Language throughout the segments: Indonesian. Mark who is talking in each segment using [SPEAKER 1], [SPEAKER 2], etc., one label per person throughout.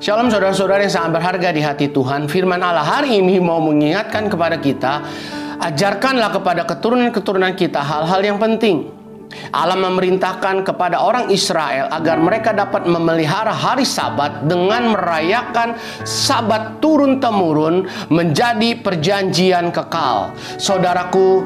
[SPEAKER 1] Shalom saudara-saudara yang sangat berharga di hati Tuhan. Firman Allah hari ini mau mengingatkan kepada kita, ajarkanlah kepada keturunan-keturunan kita hal-hal yang penting. Allah memerintahkan kepada orang Israel agar mereka dapat memelihara hari Sabat dengan merayakan Sabat turun-temurun menjadi perjanjian kekal. Saudaraku,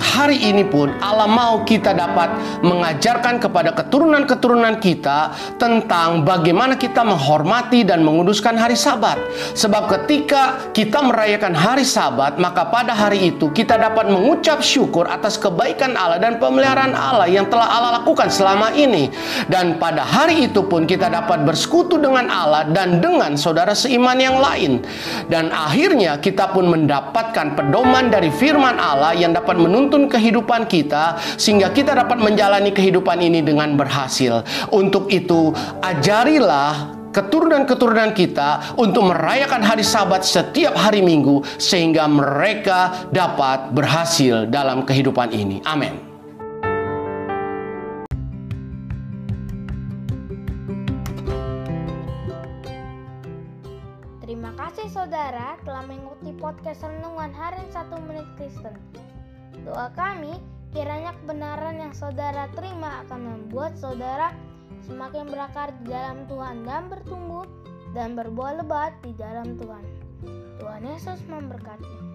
[SPEAKER 1] hari ini pun Allah mau kita dapat mengajarkan kepada keturunan-keturunan kita tentang bagaimana kita menghormati dan menguduskan hari Sabat. Sebab ketika kita merayakan hari Sabat, maka pada hari itu kita dapat mengucap syukur atas kebaikan Allah dan pemeliharaan Allah yang telah Allah lakukan selama ini. Dan pada hari itu pun kita dapat bersekutu dengan Allah dan dengan saudara seiman yang lain. Dan akhirnya kita pun mendapatkan pedoman dari firman Allah yang dapat menuntut menuntun kehidupan kita sehingga kita dapat menjalani kehidupan ini dengan berhasil. Untuk itu, ajarilah keturunan-keturunan kita untuk merayakan hari Sabat setiap hari Minggu sehingga mereka dapat berhasil dalam kehidupan ini. Amin.
[SPEAKER 2] Terima kasih saudara telah mengikuti podcast Renungan Harian 1 Menit Kristen. Doa kami, kiranya kebenaran yang saudara terima akan membuat saudara semakin berakar di dalam Tuhan dan bertumbuh dan berbuah lebat di dalam Tuhan. Tuhan Yesus memberkati.